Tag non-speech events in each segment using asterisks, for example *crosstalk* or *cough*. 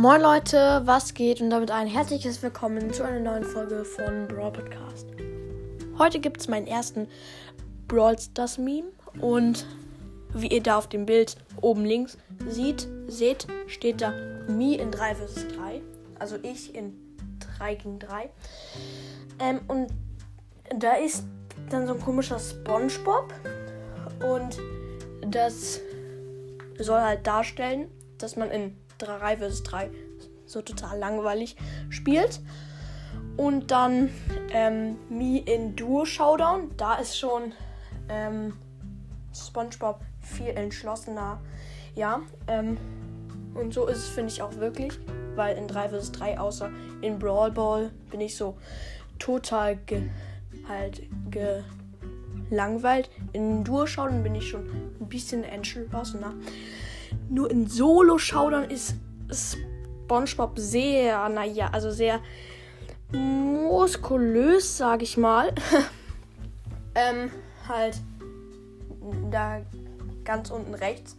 Moin Leute, was geht? Und damit ein herzliches Willkommen zu einer neuen Folge von Brawl Podcast. Heute gibt es meinen ersten Brawl Stars Meme und wie ihr da auf dem Bild oben links sieht, seht, steht da Me in 3 vs 3. Also ich in 3 gegen 3. Ähm, und da ist dann so ein komischer Spongebob und das soll halt darstellen, dass man in 3 vs 3 so total langweilig spielt. Und dann ähm, Me in Duo Showdown. Da ist schon ähm, SpongeBob viel entschlossener. Ja, ähm, und so ist es, finde ich, auch wirklich. Weil in 3 vs 3, außer in Brawl Ball, bin ich so total ge halt gelangweilt. In Duo Showdown bin ich schon ein bisschen entschlossener. Nur in Solo-Showdown ist SpongeBob sehr, naja, also sehr muskulös, sag ich mal. *laughs* ähm, halt da ganz unten rechts.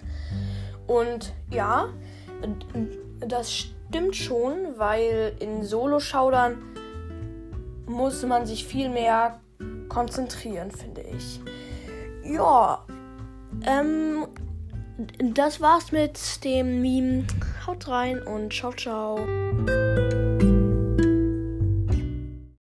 Und ja, das stimmt schon, weil in Solo-Schaudern muss man sich viel mehr konzentrieren, finde ich. Ja, ähm, das war's mit dem Meme. Haut rein und ciao, ciao.